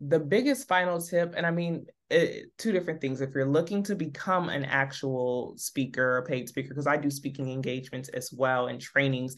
The biggest final tip, and I mean, it, two different things. If you're looking to become an actual speaker, a paid speaker, because I do speaking engagements as well and trainings,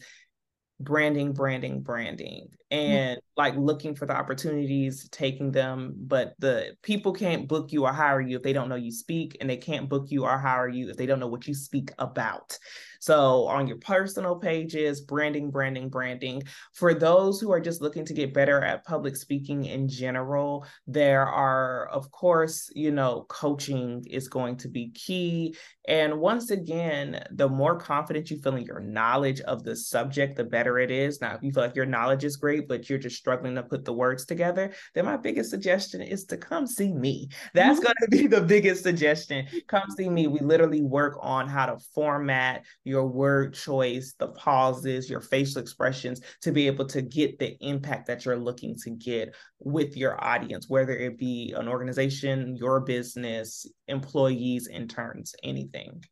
branding, branding, branding. And mm-hmm. like looking for the opportunities, taking them. But the people can't book you or hire you if they don't know you speak, and they can't book you or hire you if they don't know what you speak about. So on your personal pages, branding, branding, branding. For those who are just looking to get better at public speaking in general, there are, of course, you know, coaching is going to be key. And once again, the more confident you feel in your knowledge of the subject, the better it is. Now, if you feel like your knowledge is great, but you're just struggling to put the words together, then my biggest suggestion is to come see me. That's mm-hmm. going to be the biggest suggestion. Come see me. We literally work on how to format your word choice, the pauses, your facial expressions to be able to get the impact that you're looking to get with your audience, whether it be an organization, your business, employees, interns, anything.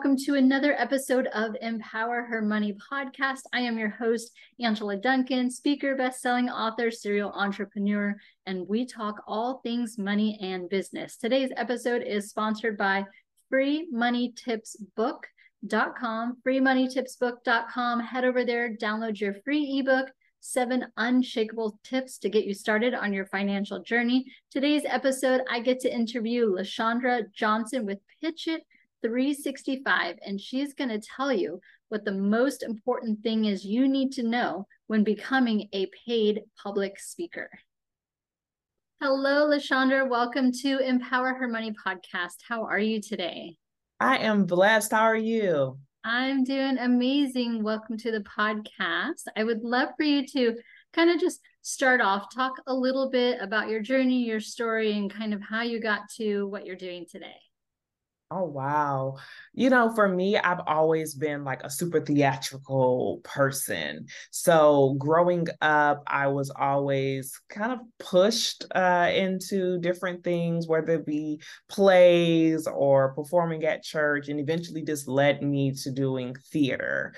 Welcome to another episode of Empower Her Money podcast. I am your host, Angela Duncan, speaker, best-selling author, serial entrepreneur, and we talk all things money and business. Today's episode is sponsored by freemoneytipsbook.com, freemoneytipsbook.com. Head over there, download your free ebook seven unshakable tips to get you started on your financial journey. Today's episode, I get to interview LaShondra Johnson with Pitch It 365, and she's going to tell you what the most important thing is you need to know when becoming a paid public speaker. Hello, LaShondra. Welcome to Empower Her Money podcast. How are you today? I am blessed. How are you? I'm doing amazing. Welcome to the podcast. I would love for you to kind of just start off, talk a little bit about your journey, your story, and kind of how you got to what you're doing today. Oh, wow. You know, for me, I've always been like a super theatrical person. So growing up, I was always kind of pushed uh, into different things, whether it be plays or performing at church, and eventually this led me to doing theater.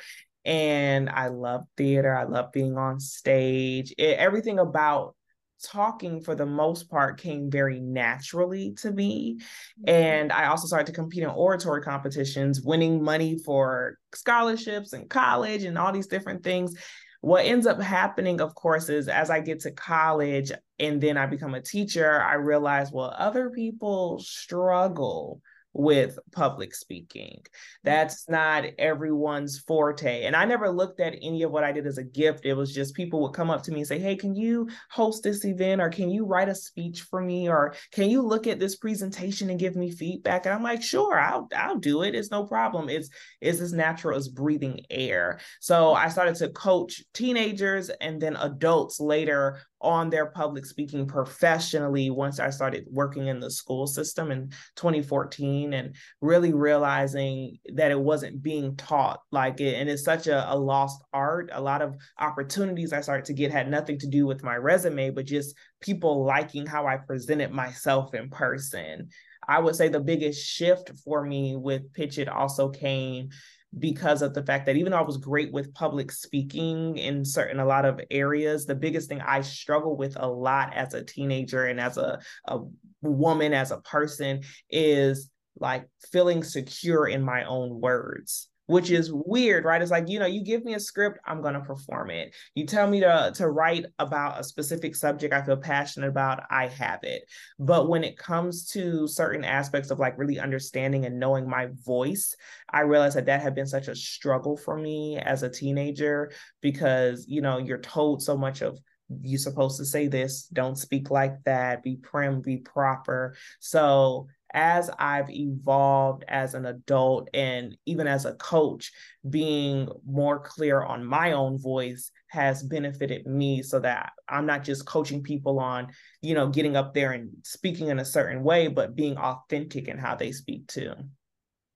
And I love theater. I love being on stage. It, everything about talking for the most part came very naturally to me. Mm-hmm. And I also started to compete in oratory competitions, winning money for scholarships and college and all these different things. What ends up happening, of course, is as I get to college and then I become a teacher, I realize, well, other people struggle with public speaking. That's not everyone's forte. And I never looked at any of what I did as a gift. It was just people would come up to me and say, Hey, can you host this event? Or can you write a speech for me? Or can you look at this presentation and give me feedback? And I'm like, sure, I'll I'll do it. It's no problem. It's it's as natural as breathing air. So I started to coach teenagers and then adults later on their public speaking professionally once I started working in the school system in 2014 and really realizing that it wasn't being taught like it. And it's such a, a lost art. A lot of opportunities I started to get had nothing to do with my resume, but just people liking how I presented myself in person. I would say the biggest shift for me with Pitch It also came because of the fact that even though I was great with public speaking in certain a lot of areas, the biggest thing I struggle with a lot as a teenager and as a, a woman, as a person, is like feeling secure in my own words which is weird, right? It's like, you know, you give me a script, I'm going to perform it. You tell me to, to write about a specific subject I feel passionate about, I have it. But when it comes to certain aspects of like really understanding and knowing my voice, I realized that that had been such a struggle for me as a teenager because, you know, you're told so much of you're supposed to say this, don't speak like that, be prim, be proper. So as I've evolved as an adult and even as a coach, being more clear on my own voice has benefited me so that I'm not just coaching people on, you know, getting up there and speaking in a certain way, but being authentic in how they speak too.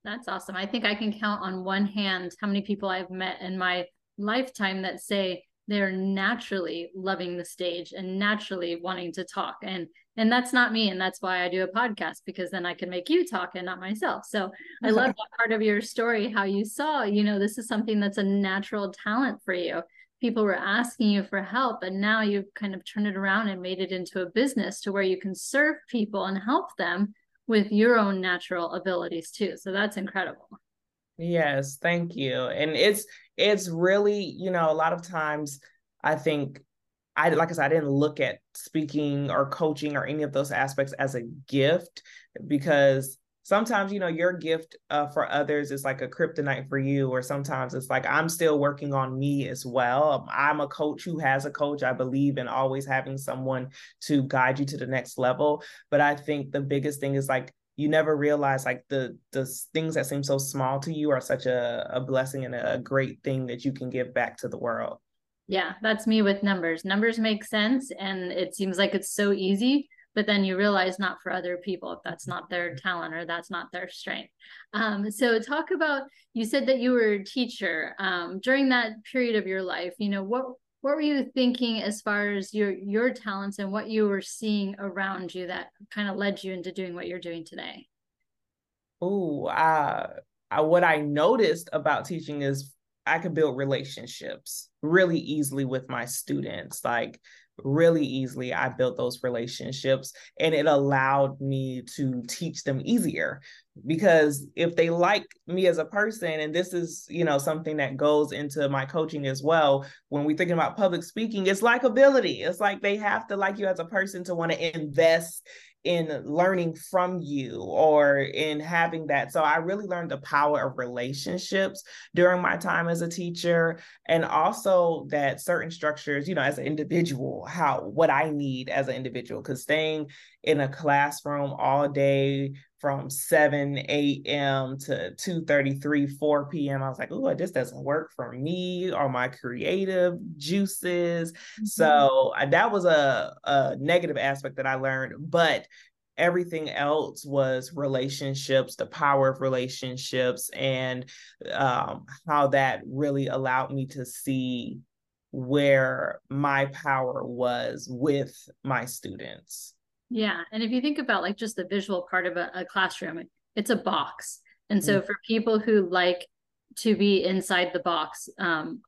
That's awesome. I think I can count on one hand how many people I've met in my lifetime that say they're naturally loving the stage and naturally wanting to talk. And and that's not me and that's why i do a podcast because then i can make you talk and not myself. So i love that part of your story how you saw you know this is something that's a natural talent for you. People were asking you for help and now you've kind of turned it around and made it into a business to where you can serve people and help them with your own natural abilities too. So that's incredible yes thank you and it's it's really, you know, a lot of times I think I like I said, I didn't look at speaking or coaching or any of those aspects as a gift because sometimes you know your gift uh, for others is like a kryptonite for you or sometimes it's like i'm still working on me as well. I'm a coach who has a coach. I believe in always having someone to guide you to the next level but i think the biggest thing is like you never realize like the the things that seem so small to you are such a, a blessing and a great thing that you can give back to the world. Yeah that's me with numbers. Numbers make sense and it seems like it's so easy but then you realize not for other people if that's not their talent or that's not their strength. Um, so talk about you said that you were a teacher um, during that period of your life you know what what were you thinking as far as your your talents and what you were seeing around you that kind of led you into doing what you're doing today? Oh uh, what i noticed about teaching is i could build relationships really easily with my students like really easily i built those relationships and it allowed me to teach them easier. Because if they like me as a person and this is you know something that goes into my coaching as well when we're thinking about public speaking it's likability. It's like they have to like you as a person to want to invest in learning from you or in having that. So I really learned the power of relationships during my time as a teacher and also that certain structures, you know, as an individual, how what I need as an individual cuz staying in a classroom all day from 7 a.m. to 2:33, 4 p.m. I was like, oh, this doesn't work for me or my creative juices. Mm-hmm. So that was a, a negative aspect that I learned, but everything else was relationships, the power of relationships, and um, how that really allowed me to see where my power was with my students. Yeah. And if you think about like just the visual part of a, a classroom, it's a box. And so mm-hmm. for people who like to be inside the box, um,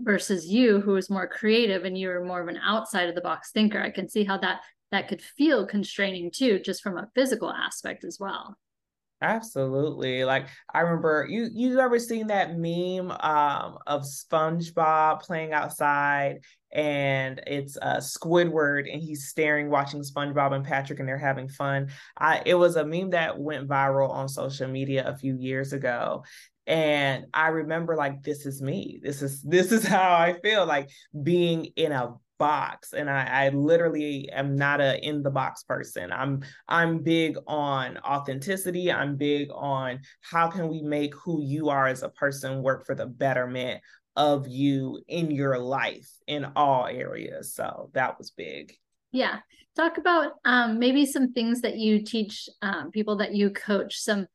versus you who is more creative and you're more of an outside of the box thinker, I can see how that that could feel constraining too, just from a physical aspect as well. Absolutely. Like I remember you you ever seen that meme um of SpongeBob playing outside and it's uh Squidward and he's staring watching SpongeBob and Patrick and they're having fun. I it was a meme that went viral on social media a few years ago and I remember like this is me. This is this is how I feel like being in a box and I, I literally am not a in the box person i'm i'm big on authenticity i'm big on how can we make who you are as a person work for the betterment of you in your life in all areas. So that was big. Yeah. Talk about um, maybe some things that you teach um, people that you coach some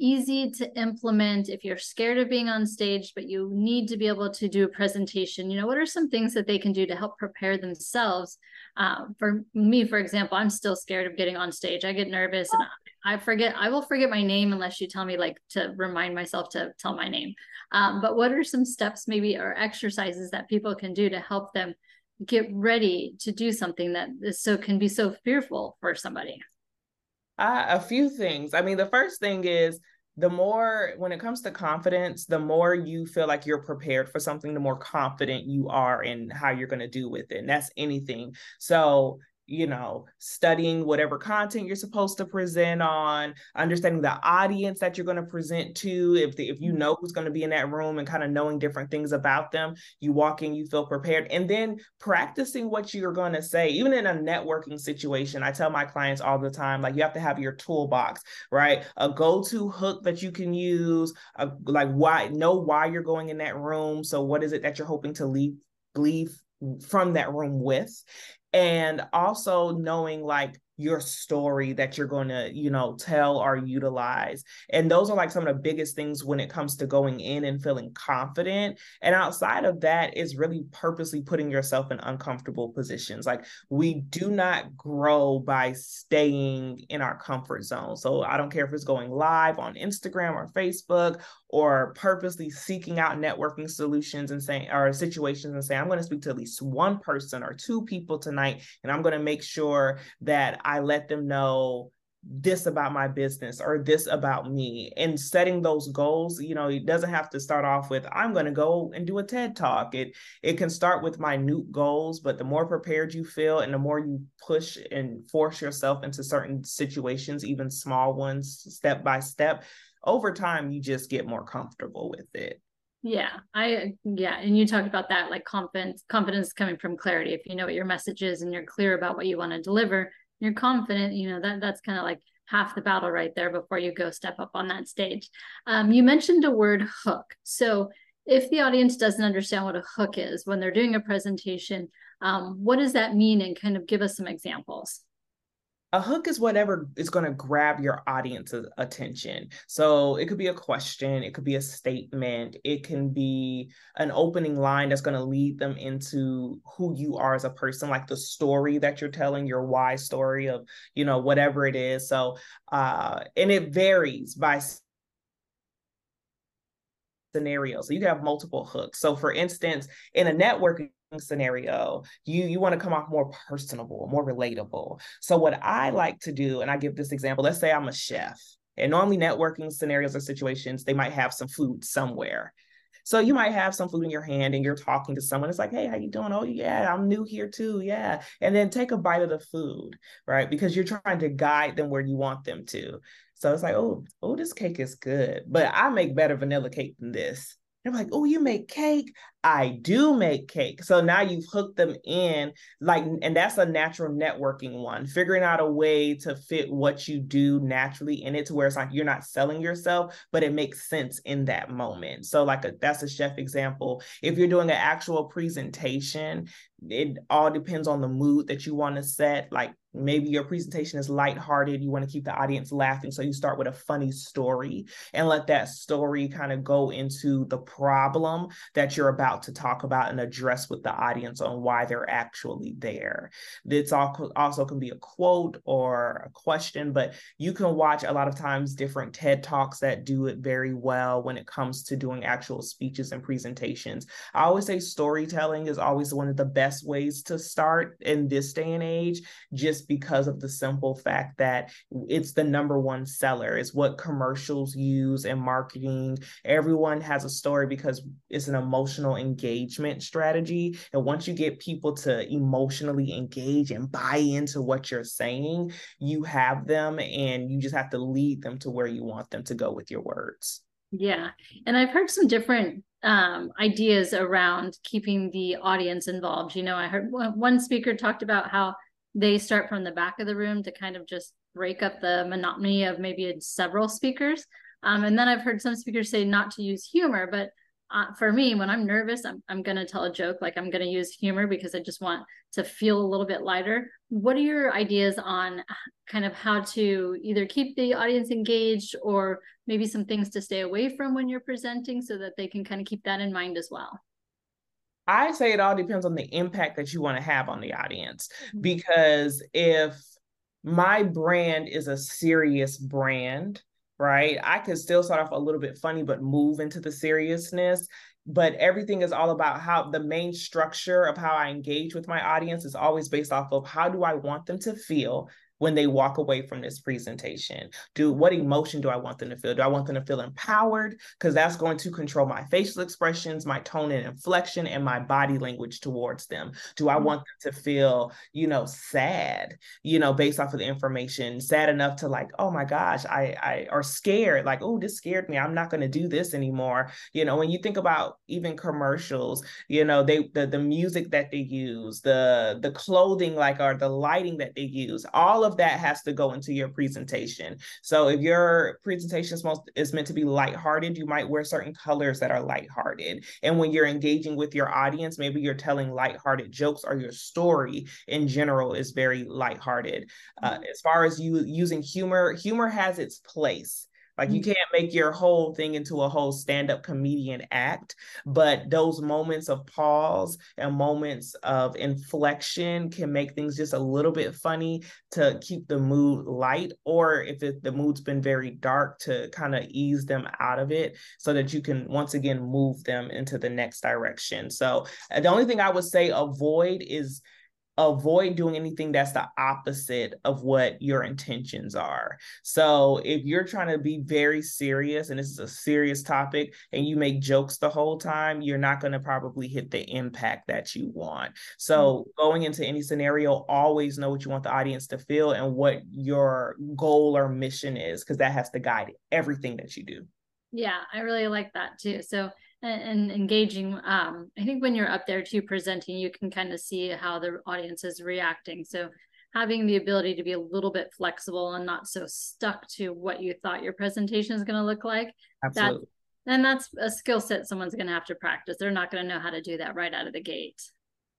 easy to implement if you're scared of being on stage but you need to be able to do a presentation. You know what are some things that they can do to help prepare themselves? Uh, for me for example i'm still scared of getting on stage. I get nervous and i forget i will forget my name unless you tell me like to remind myself to tell my name. Um, but what are some steps maybe or exercises that people can do to help them get ready to do something that is so can be so fearful for somebody uh, a few things. I mean, the first thing is the more, when it comes to confidence, the more you feel like you're prepared for something, the more confident you are in how you're going to do with it. And that's anything. So you know, studying whatever content you're supposed to present on, understanding the audience that you're going to present to. If the, if you mm-hmm. know who's going to be in that room and kind of knowing different things about them, you walk in, you feel prepared, and then practicing what you're going to say. Even in a networking situation, I tell my clients all the time, like you have to have your toolbox, right? A go-to hook that you can use, a, like why know why you're going in that room. So what is it that you're hoping to leave leave from that room with and also knowing like your story that you're going to you know tell or utilize. And those are like some of the biggest things when it comes to going in and feeling confident. And outside of that is really purposely putting yourself in uncomfortable positions. Like we do not grow by staying in our comfort zone. So i don't care if it's going live on instagram or facebook or purposely seeking out networking solutions and saying or situations and saying i'm going to speak to at least one person or two people tonight and i'm going to make sure that I let them know this about my business or this about me. And setting those goals you know it doesn't have to start off with i'm going to go and do a ted talk. It it can start with minute goals but the more prepared you feel and the more you push and force yourself into certain situations even small ones step by step over time you just get more comfortable with it. Yeah, I yeah, and you talked about that like confidence confidence coming from clarity. If you know what your message is and you're clear about what you want to deliver, you're confident, you know, that that's kind of like half the battle right there before you go step up on that stage. Um, you mentioned a word hook. So if the audience doesn't understand what a hook is when they're doing a presentation, um, what does that mean? And kind of give us some examples a hook is whatever is going to grab your audience's attention. So it could be a question, it could be a statement, it can be an opening line that's going to lead them into who you are as a person, like the story that you're telling, your why story of, you know, whatever it is. So, uh, and it varies by scenario. So you have multiple hooks. So for instance, in a networking scenario you you want to come off more personable more relatable so what i like to do and i give this example let's say i'm a chef and normally networking scenarios or situations they might have some food somewhere so you might have some food in your hand and you're talking to someone. It's like, hey, how you doing? Oh, yeah, I'm new here too. Yeah. And then take a bite of the food, right? Because you're trying to guide them where you want them to. So it's like, oh, oh, this cake is good. But I make better vanilla cake than this. They're like, oh, you make cake? I do make cake. So now you've hooked them in, like, and that's a natural networking one, figuring out a way to fit what you do naturally in it to where it's like you're not selling yourself, but it makes sense in that moment. So, like, a, that's a chef example. If you're doing an actual presentation, it all depends on the mood that you want to set. Like, maybe your presentation is lighthearted you want to keep the audience laughing so you start with a funny story and let that story kind of go into the problem that you're about to talk about and address with the audience on why they're actually there. It's also can be a quote or a question but you can watch a lot of times different ted talks that do it very well when it comes to doing actual speeches and presentations. I always say storytelling is always one of the best ways to start in this day and age because of the simple fact that it's the number one seller. It's what commercials use and marketing. Everyone has a story because it's an emotional engagement strategy. And once you get people to emotionally engage and buy into what you're saying, you have them and you just have to lead them to where you want them to go with your words. Yeah. And I've heard some different um, ideas around keeping the audience involved. You know, I heard one speaker talked about how they start from the back of the room to kind of just break up the monotony of maybe several speakers. Um, and then I've heard some speakers say not to use humor, but uh, for me, when I'm nervous, I'm, I'm going to tell a joke, like I'm going to use humor because I just want to feel a little bit lighter. What are your ideas on kind of how to either keep the audience engaged or maybe some things to stay away from when you're presenting so that they can kind of keep that in mind as well? I say it all depends on the impact that you want to have on the audience. Mm-hmm. Because if my brand is a serious brand, right? I could still start off a little bit funny, but move into the seriousness. But everything is all about how the main structure of how I engage with my audience is always based off of how do I want them to feel when they walk away from this presentation? Do what emotion do I want them to feel? Do I want them to feel empowered? Because that's going to control my facial expressions, my tone and inflection, and my body language towards them. Do I mm-hmm. want them to feel, you know, sad, you know, based off of the information, sad enough to like, oh my gosh, I I or scared, like, oh, this scared me. I'm not gonna do this anymore. You know, when you think about even commercials, you know, they the, the music that they use, the the clothing like or the lighting that they use, all of of that has to go into your presentation. So if your presentation is, most, is meant to be lighthearted, you might wear certain colors that are lighthearted. And when you're engaging with your audience, maybe you're telling lighthearted jokes or your story in general is very lighthearted. Uh, as far as you using humor, humor has its place. Like you mm. can't make your whole thing into a whole stand-up comedian act, but those moments of pause and moments of inflection can make things just a little bit funny to keep the mood light, or if it, the mood's been very dark, to kind of ease them out of it so that you can once again move them into the next direction. So uh, the only thing I would say avoid is avoid doing anything that's the opposite of what your intentions are. So if you're trying to be very serious and this is a serious topic and you make jokes the whole time, you're not going to probably hit the impact that you want. So mm-hmm. going into any scenario, always know what you want the audience to feel and what your goal or mission is because that has to guide everything that you do. Yeah, I really like that too. So and, engaging um, i think when you're up there too presenting you can kind of see how the audience is reacting so having the ability to be a little bit flexible and not so stuck to what you thought your presentation is going to look like Absolutely. That, and that's a skill set someone's going to have to practice they're not going to know how to do that right out of the gate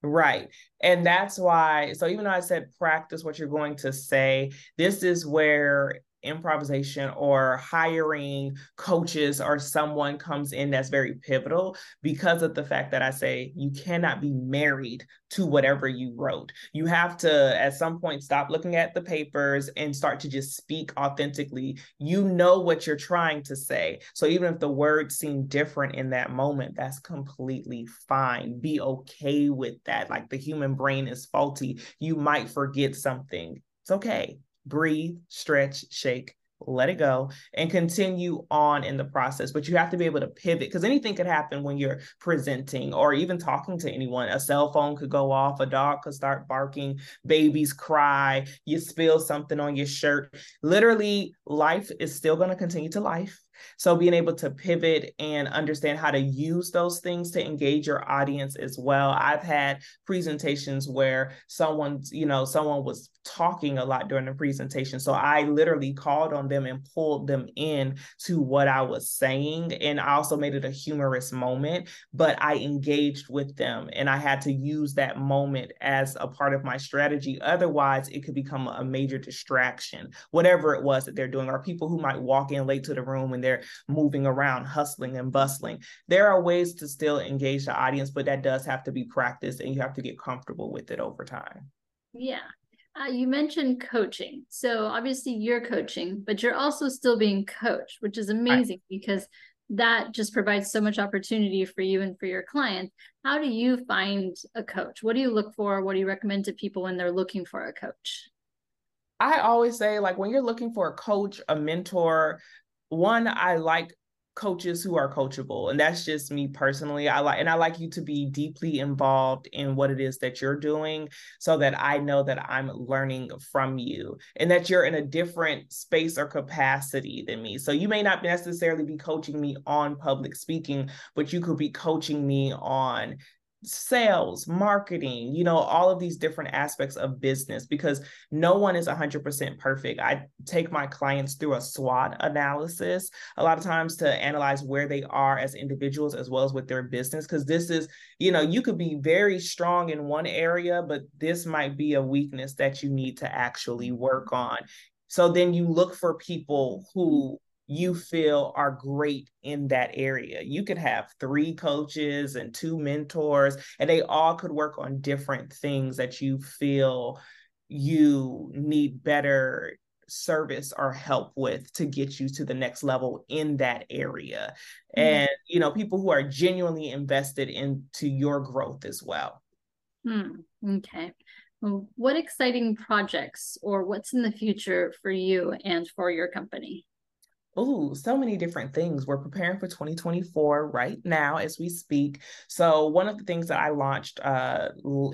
Right. And that's why, so even though I said practice what you're going to say, this is where improvisation or hiring coaches or someone comes in that's very pivotal because of the fact that I say you cannot be married to whatever you wrote. You have to, at some point, stop looking at the papers and start to just speak authentically. You know what you're trying to say. So even if the words seem different in that moment, that's completely fine. Be okay with that. Like the human brain is faulty. You might forget something. It's okay breathe, stretch, shake, let it go, and continue on in the process. But you have to be able to pivot because anything could happen when you're presenting or even talking to anyone. A cell phone could go off, a dog could start barking, babies cry, you spill something on your shirt. Literally, life is still going to continue to life so being able to pivot and understand how to use those things to engage your audience as well. I've had presentations where someone's, you know, someone was talking a lot during the presentation. So I literally called on them and pulled them in to what I was saying. And I also made it a humorous moment, but I engaged with them and I had to use that moment as a part of my strategy. Otherwise, it could become a major distraction, whatever it was that they're doing, or people who might walk in late to the room and they're moving around, hustling and bustling. There are ways to still engage the audience, but that does have to be practiced and you have to get comfortable with it over time. Yeah. Uh, you mentioned coaching. So obviously you're coaching, but you're also still being coached, which is amazing right. because that just provides so much opportunity for you and for your clients. How do you find a coach? What do you look for? What do you recommend to people when they're looking for a coach? I always say, like, when you're looking for a coach, a mentor, one, I like coaches who are coachable and that's just me personally. I like and i like you to be deeply involved in what it is that you're doing so that i know that i'm learning from you and that you're in a different space or capacity than me. So you may not necessarily be coaching me on public speaking but you could be coaching me on sales, marketing, you know, all of these different aspects of business because no one is 100% perfect. I take my clients through a SWOT analysis a lot of times to analyze where they are as individuals as well as with their business because this is, you know, you could be very strong in one area, but this might be a weakness that you need to actually mm-hmm. work on. So then you look for people who you feel are great in that area. You could have three coaches and two mentors, and they all could work on different things that you feel you need better service or help with to get you to the next level in that area. Mm-hmm. And, you know, people who are genuinely invested into your growth as well. Hmm. Okay. Well, what exciting projects or what's in the future for you and for your company? Oh, so many different things. We're preparing for 2024 right now as we speak. So one of the things that I launched uh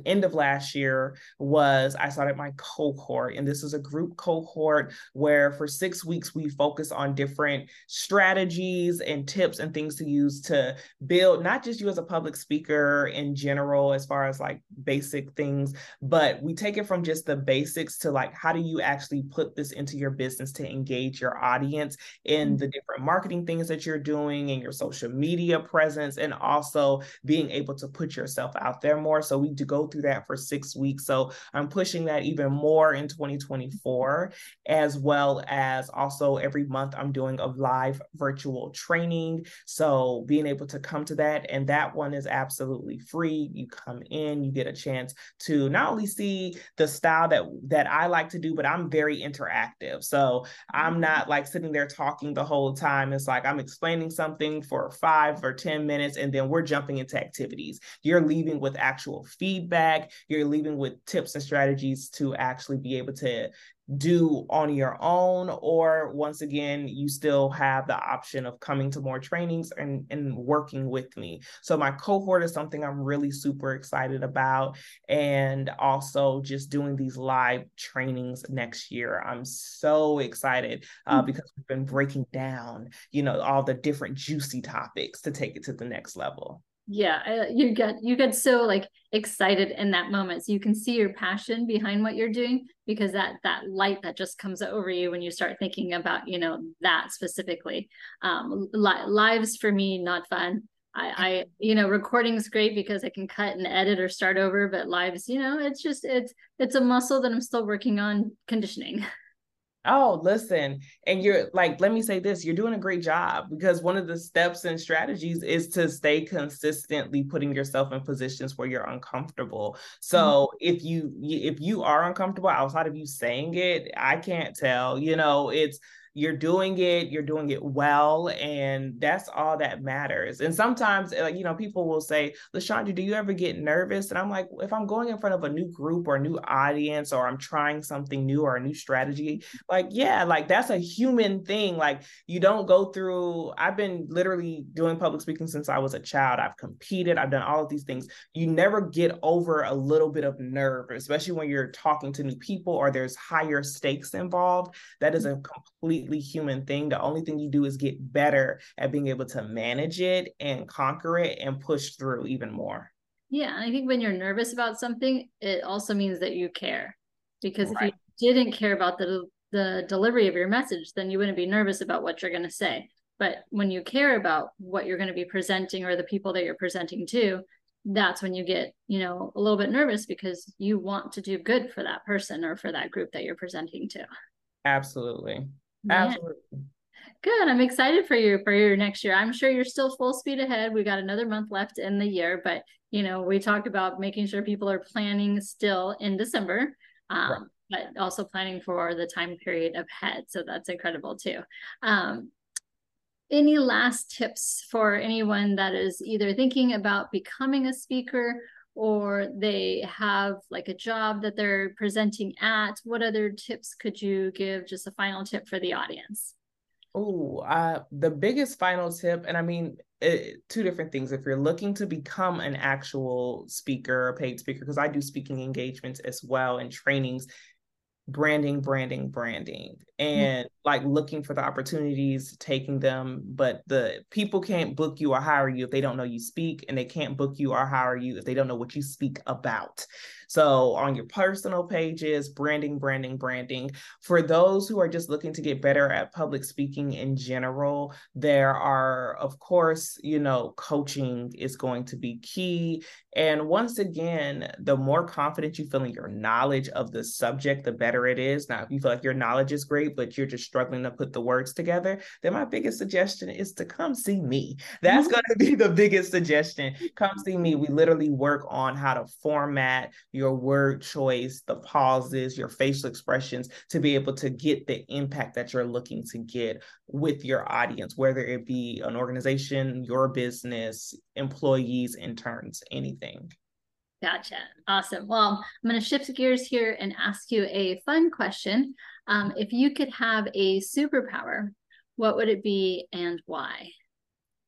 end of last year was I started my cohort and this is a group cohort where for 6 weeks we focus on different strategies and tips and things to use to build not just you as a public speaker in general as far as like basic things, but we take it from just the basics to like how do you actually put this into your business to engage your audience in the different marketing things that you're doing and your social media presence, and also being able to put yourself out there more. So we do go through that for six weeks. So I'm pushing that even more in 2024, as well as also every month I'm doing a live virtual training. So being able to come to that, and that one is absolutely free. You come in, you get a chance to not only see the style that that I like to do, but I'm very interactive. So I'm mm-hmm. not like sitting there talking talking the whole time. It's like I'm explaining something for five or 10 minutes, and then we're jumping into activities. You're leaving with actual feedback, you're leaving with tips and strategies to actually be able to do on your own or once again you still have the option of coming to more trainings and, and working with me. So my cohort is something i'm really super excited about and also just doing these live trainings next year. I'm so excited uh, mm-hmm. because we've been breaking down you know all the different juicy topics to take it to the next level yeah you get you get so like excited in that moment. So you can see your passion behind what you're doing because that that light that just comes over you when you start thinking about you know that specifically. Um li- lives for me not fun. I, I you know recording's great because i can cut and edit or start over but lives you know it's just it's it's a muscle that i'm still working on conditioning Oh, listen, and you're like, let me say this, you're doing a great job because one of the steps and strategies is to stay consistently putting yourself in positions where you're uncomfortable. So mm-hmm. if you if you are uncomfortable outside of you saying it, I can't tell, you know, it's you're doing it, you're doing it well, and that's all that matters. And sometimes, eh, like, you know, people will say, LaShondra, do you ever get nervous? And I'm like, if I'm going in front of a new group or a new audience, or I'm trying something new or a new strategy, like, yeah, like that's a human thing. Like, you don't go through, I've been literally doing public speaking since I was a child. I've competed, I've done all of these things. You never get over a little bit of nerve, especially when you're talking to new people or there's higher stakes involved. That is a complete completely human thing. The only thing you do is get better at being able to manage it and conquer it and push through even more. Yeah. And I think when you're nervous about something, it also means that you care. Because right. if you didn't care about the the delivery of your message, then you wouldn't be nervous about what you're going to say. But when you care about what you're going to be presenting or the people that you're presenting to, that's when you get, you know, a little bit nervous because you want to do good for that person or for that group that you're presenting to. Absolutely. Absolutely. Good. I'm excited for you for your next year. I'm sure you're still full speed ahead. We got another month left in the year, but you know, we talked about making sure people are planning still in December. Um, right. but also planning for the time period ahead. So that's incredible too. Um, any last tips for anyone that is either thinking about becoming a speaker or they have like a job that they're presenting at what other tips could you give just a final tip for the audience? Oh uh, the biggest final tip and i mean it, two different things. If you're looking to become an actual speaker a paid speaker because i do speaking engagements as well and trainings branding branding branding. And mm-hmm. Like looking for the opportunities taking them but the people can't book you or hire you if they don't know you speak and they can't book you or hire you if they don't know what you speak about so on your personal pages, branding, branding, branding. For those who are just looking to get better at public speaking in general, there are, of course, you know, coaching is going to be key. And once again, the more confident you feel in your knowledge of the subject, the better it is. Now, if you feel like your knowledge is great, but you're just struggling to put the words together, then my biggest suggestion is to come see me. That's mm-hmm. going to be the biggest suggestion. Come see me. We literally work on how to format your word choice, the pauses, your facial expressions to be able to get the impact that you're looking to get with your audience, whether it be an organization, your business, employees, interns, anything. Gotcha. Awesome. Well, I'm going to shift gears here and ask you a fun question. Um, if you could have a superpower, what would it be and why?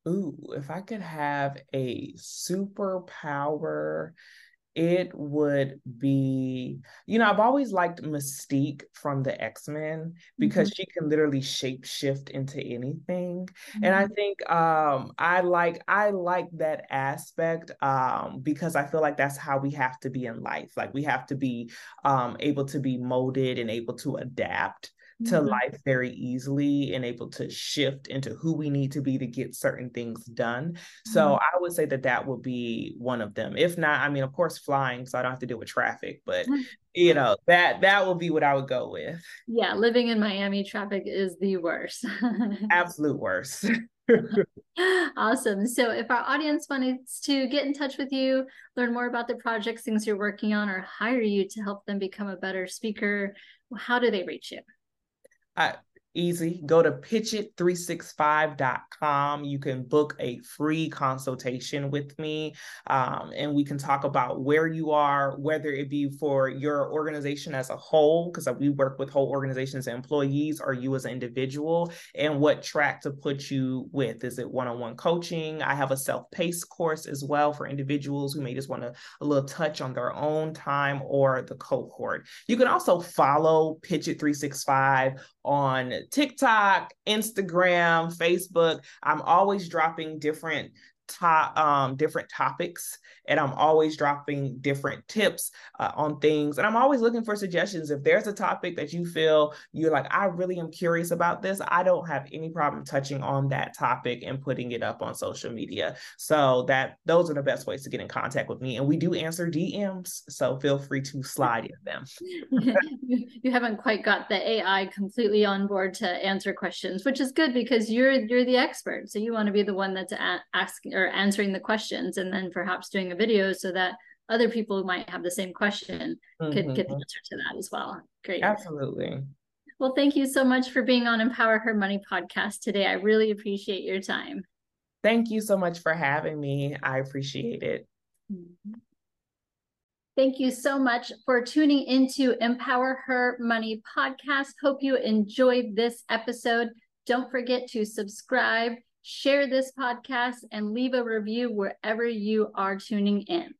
Ooh, if I could have a superpower, it would be, you know, I've always liked Mystique from the X-Men because mm-hmm. she can literally shape shift into anything. Mm-hmm. And I mm-hmm. think um I like I like that aspect um because I feel like that's how we have to be in life. Like we have to be um able to be molded and able to adapt to mm-hmm. life very easily and able to shift into who we need to be to get certain things done. Mm-hmm. So I would say that that would be one of them. If not, I mean, of course, flying, so I don't have to deal with traffic, but you know, that that would be what I would go with. Yeah, living in Miami traffic is the worst. Absolute worst. awesome. So, if our audience wants to get in touch with you, learn more about the projects, things you're working on, or hire you to help them become a better speaker, how do they reach you? I, easy. Go to pitchit365.com. You can book a free consultation with me, um, and we can talk about where you are, whether it be for your organization as a whole, because we work with whole organizations and employees, or you as an individual, and what track to put you with. Is it one on one coaching? I have a self paced course as well for individuals who may just want a, a little touch on their own time or the cohort. You can also follow Pitch It 365 on TikTok, Instagram, Facebook. I'm always dropping different top um different topics and i'm always dropping different tips uh, on things and i'm always looking for suggestions. If there's a topic that you feel you're like i really am curious about this i don't have any problem touching on that topic and putting it up on social media. So that those are the best ways to get in contact with me and we do answer dms so feel free to slide in them. You haven't quite got the ai completely on board to answer questions which is good because you're you're the expert so you want to be the one that's a- asking or answering the questions and then perhaps doing a video so that other people who might have the same question mm-hmm. could get the answer to that as well. Great. Absolutely. Well, thank you so much for being on Empower Her Money podcast today. I really appreciate your time. Thank you so much for having me. I appreciate it. Mm-hmm. Thank you so much for tuning into Empower Her Money podcast. Hope you enjoyed this episode. Don't forget to subscribe share this podcast, and leave a review wherever you are tuning in.